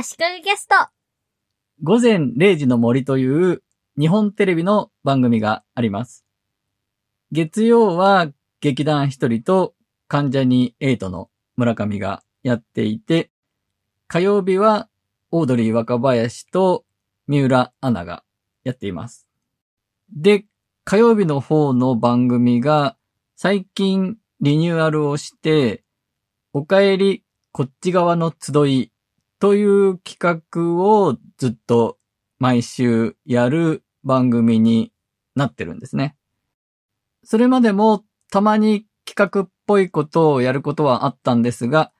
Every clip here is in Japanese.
足利ゲスト。午前0時の森という日本テレビの番組があります。月曜は劇団一人と関ジャニ8の村上がやっていて、火曜日はオードリー若林と三浦アナがやっています。で、火曜日の方の番組が最近リニューアルをして、おかえりこっち側の集いという企画をずっと毎週やる番組になってるんですね。それまでもたまに企画っぽいことをやることはあったんですが、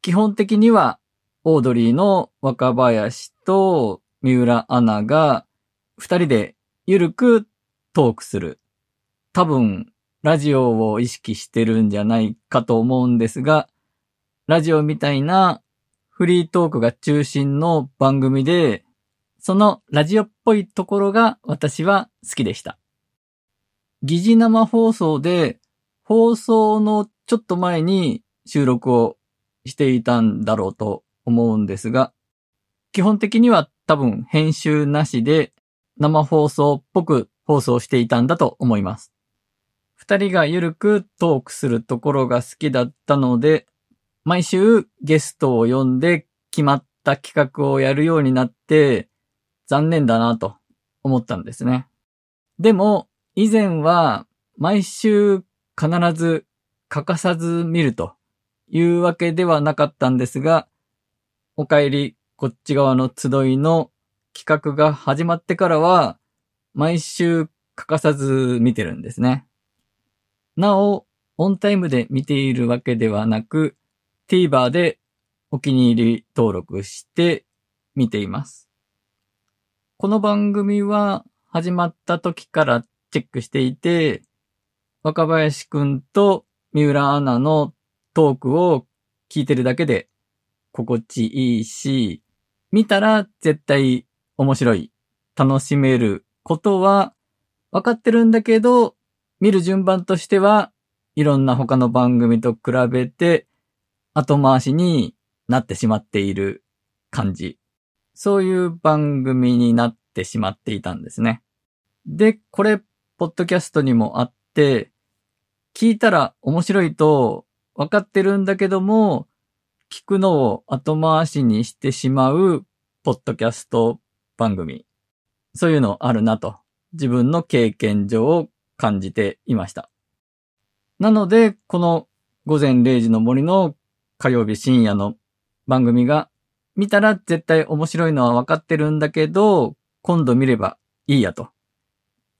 基本的にはオードリーの若林と三浦アナが二人でゆるくトークする。多分、ラジオを意識してるんじゃないかと思うんですが、ラジオみたいなフリートークが中心の番組で、そのラジオっぽいところが私は好きでした。疑似生放送で、放送のちょっと前に収録をしていたんだろうと思うんですが、基本的には多分編集なしで生放送っぽく放送していたんだと思います。二人がゆるくトークするところが好きだったので、毎週ゲストを呼んで決まった企画をやるようになって残念だなと思ったんですね。でも以前は毎週必ず欠かさず見るというわけではなかったんですが、お帰りこっち側の集いの企画が始まってからは毎週欠かさず見てるんですね。なお、オンタイムで見ているわけではなく、TVer でお気に入り登録して見ています。この番組は始まった時からチェックしていて、若林くんと三浦アナのトークを聞いてるだけで心地いいし、見たら絶対面白い、楽しめることは分かってるんだけど、見る順番としてはいろんな他の番組と比べて後回しになってしまっている感じ。そういう番組になってしまっていたんですね。で、これ、ポッドキャストにもあって、聞いたら面白いと分かってるんだけども、聞くのを後回しにしてしまうポッドキャスト番組。そういうのあるなと、自分の経験上感じていました。なので、この午前0時の森の火曜日深夜の番組が見たら絶対面白いのは分かってるんだけど、今度見ればいいやと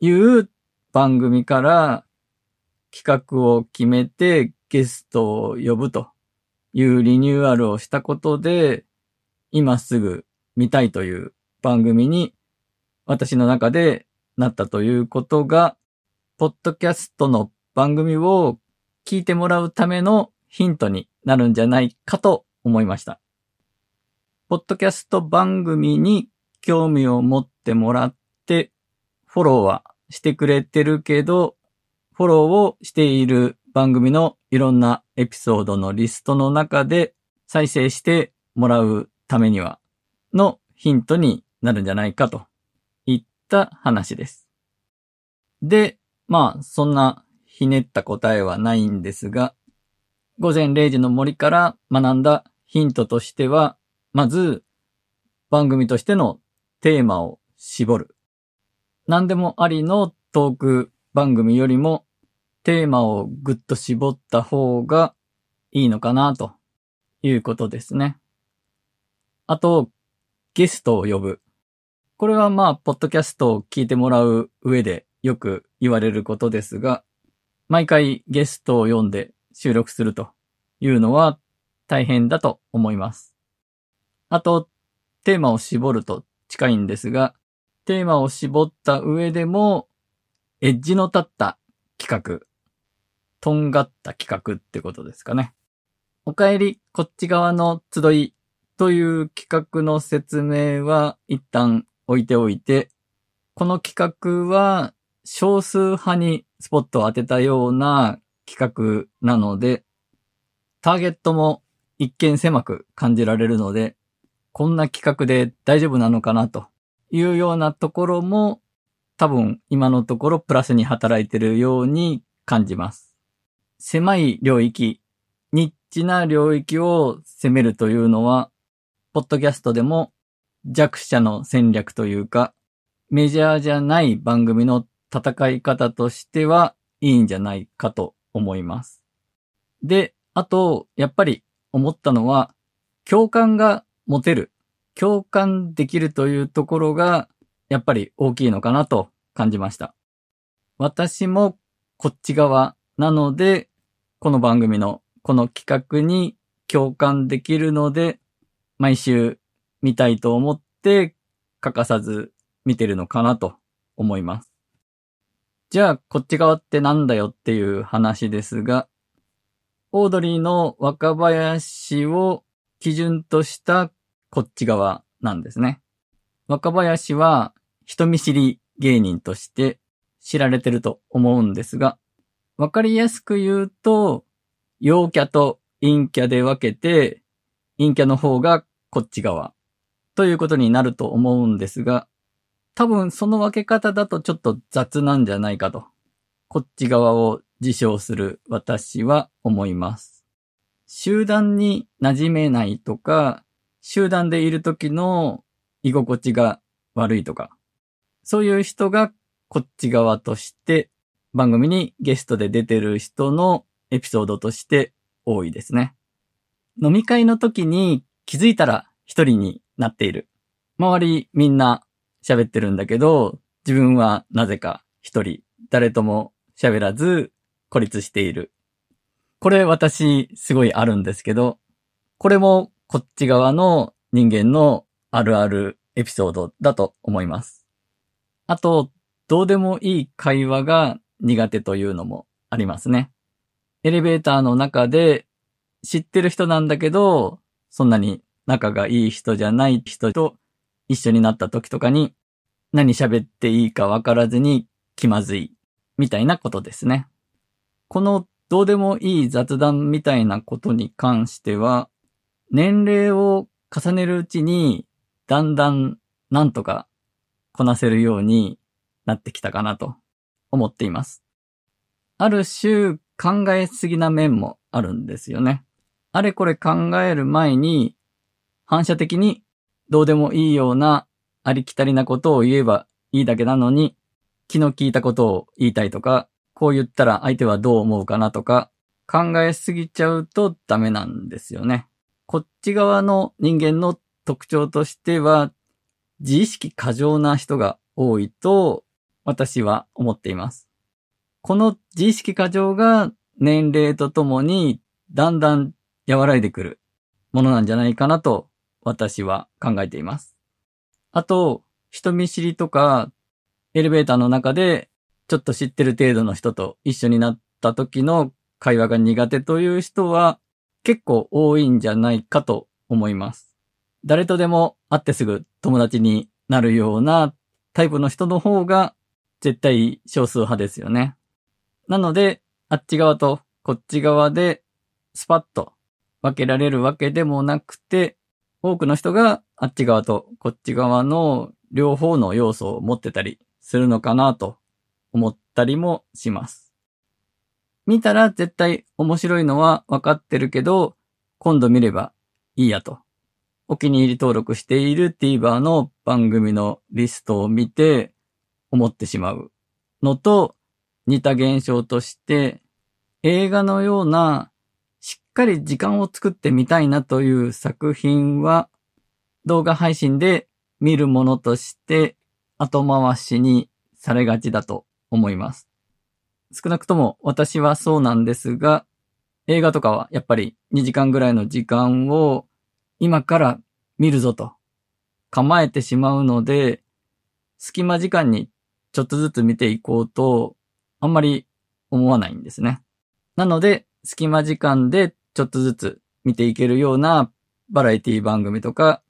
いう番組から企画を決めてゲストを呼ぶというリニューアルをしたことで、今すぐ見たいという番組に私の中でなったということが、ポッドキャストの番組を聞いてもらうためのヒントになるんじゃないかと思いました。ポッドキャスト番組に興味を持ってもらって、フォローはしてくれてるけど、フォローをしている番組のいろんなエピソードのリストの中で再生してもらうためにはのヒントになるんじゃないかといった話です。で、まあ、そんなひねった答えはないんですが、午前0時の森から学んだヒントとしては、まず、番組としてのテーマを絞る。何でもありのトーク番組よりも、テーマをぐっと絞った方がいいのかなということですね。あと、ゲストを呼ぶ。これはまあ、ポッドキャストを聞いてもらう上でよく言われることですが、毎回ゲストを呼んで収録するというのは大変だと思います。あと、テーマを絞ると近いんですが、テーマを絞った上でも、エッジの立った企画、とんがった企画ってことですかね。お帰り、こっち側の集いという企画の説明は一旦置いておいて、この企画は少数派にスポットを当てたような企画なので、ターゲットも一見狭く感じられるので、こんな企画で大丈夫なのかなというようなところも多分今のところプラスに働いているように感じます。狭い領域、ニッチな領域を攻めるというのは、ポッドキャストでも弱者の戦略というか、メジャーじゃない番組の戦い方としてはいいんじゃないかと思います。で、あと、やっぱり思ったのは、共感が持てる、共感できるというところが、やっぱり大きいのかなと感じました。私もこっち側なので、この番組のこの企画に共感できるので、毎週見たいと思って欠かさず見てるのかなと思います。じゃあ、こっち側ってなんだよっていう話ですが、オードリーの若林を基準としたこっち側なんですね。若林は人見知り芸人として知られてると思うんですが、わかりやすく言うと、陽キャと陰キャで分けて、陰キャの方がこっち側ということになると思うんですが、多分その分け方だとちょっと雑なんじゃないかと。こっち側を自称する私は思います。集団に馴染めないとか、集団でいる時の居心地が悪いとか、そういう人がこっち側として番組にゲストで出てる人のエピソードとして多いですね。飲み会の時に気づいたら一人になっている。周りみんな喋ってるんだけど、自分はなぜか一人、誰とも喋らず孤立している。これ私すごいあるんですけど、これもこっち側の人間のあるあるエピソードだと思います。あと、どうでもいい会話が苦手というのもありますね。エレベーターの中で知ってる人なんだけど、そんなに仲がいい人じゃない人と一緒になった時とかに何喋っていいかわからずに気まずいみたいなことですね。このどうでもいい雑談みたいなことに関しては、年齢を重ねるうちにだんだんなんとかこなせるようになってきたかなと思っています。ある種考えすぎな面もあるんですよね。あれこれ考える前に反射的にどうでもいいようなありきたりなことを言えばいいだけなのに、気の利いたことを言いたいとか、こう言ったら相手はどう思うかなとか、考えすぎちゃうとダメなんですよね。こっち側の人間の特徴としては、自意識過剰な人が多いと私は思っています。この自意識過剰が年齢とともにだんだん和らいでくるものなんじゃないかなと私は考えています。あと、人見知りとか、エレベーターの中で、ちょっと知ってる程度の人と一緒になった時の会話が苦手という人は結構多いんじゃないかと思います。誰とでも会ってすぐ友達になるようなタイプの人の方が絶対少数派ですよね。なので、あっち側とこっち側でスパッと分けられるわけでもなくて、多くの人があっち側とこっち側の両方の要素を持ってたりするのかなと思ったりもします。見たら絶対面白いのは分かってるけど、今度見ればいいやと。お気に入り登録している TVer の番組のリストを見て思ってしまうのと似た現象として映画のようなかり時間を作ってみたいなという作品は、動画配信で見るものとして後回しにされがちだと思います。少なくとも私はそうなんですが、映画とかはやっぱり2時間ぐらいの時間を今から見るぞと構えてしまうので、隙間時間にちょっとずつ見ていこうとあんまり思わないんですね。なので、隙間時間でちょっとずつ見ていけるようなバラエティ番組とか、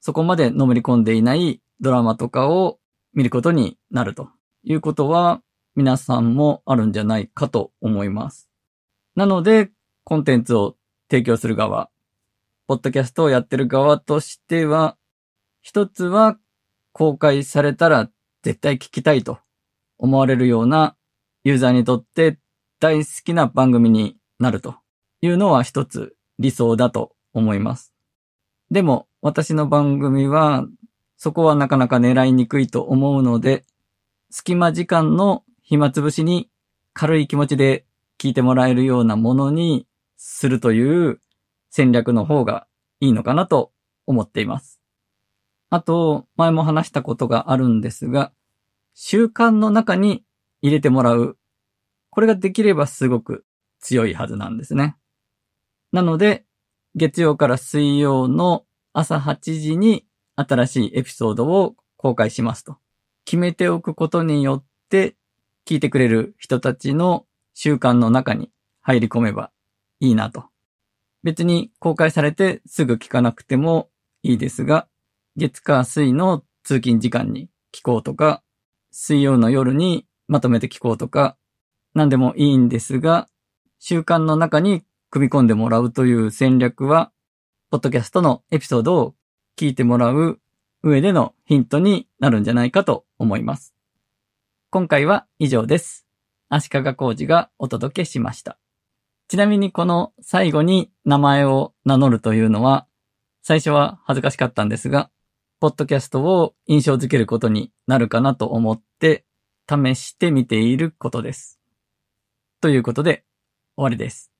そこまでのめり込んでいないドラマとかを見ることになるということは皆さんもあるんじゃないかと思います。なので、コンテンツを提供する側、ポッドキャストをやってる側としては、一つは公開されたら絶対聞きたいと思われるようなユーザーにとって大好きな番組になるというのは一つ理想だと思います。でも私の番組はそこはなかなか狙いにくいと思うので、隙間時間の暇つぶしに軽い気持ちで聞いてもらえるようなものにするという戦略の方がいいのかなと思っています。あと、前も話したことがあるんですが、習慣の中に入れてもらう。これができればすごく強いはずなんですね。なので、月曜から水曜の朝8時に新しいエピソードを公開しますと。決めておくことによって聞いてくれる人たちの習慣の中に入り込めばいいなと。別に公開されてすぐ聞かなくてもいいですが、月火水の通勤時間に聞こうとか、水曜の夜にまとめて聞こうとか、何でもいいんですが、習慣の中に組み込んでもらうという戦略は、ポッドキャストのエピソードを聞いてもらう上でのヒントになるんじゃないかと思います。今回は以上です。足利工事がお届けしました。ちなみにこの最後に名前を名乗るというのは、最初は恥ずかしかったんですが、ポッドキャストを印象づけることになるかなと思って試してみていることです。ということで終わりです。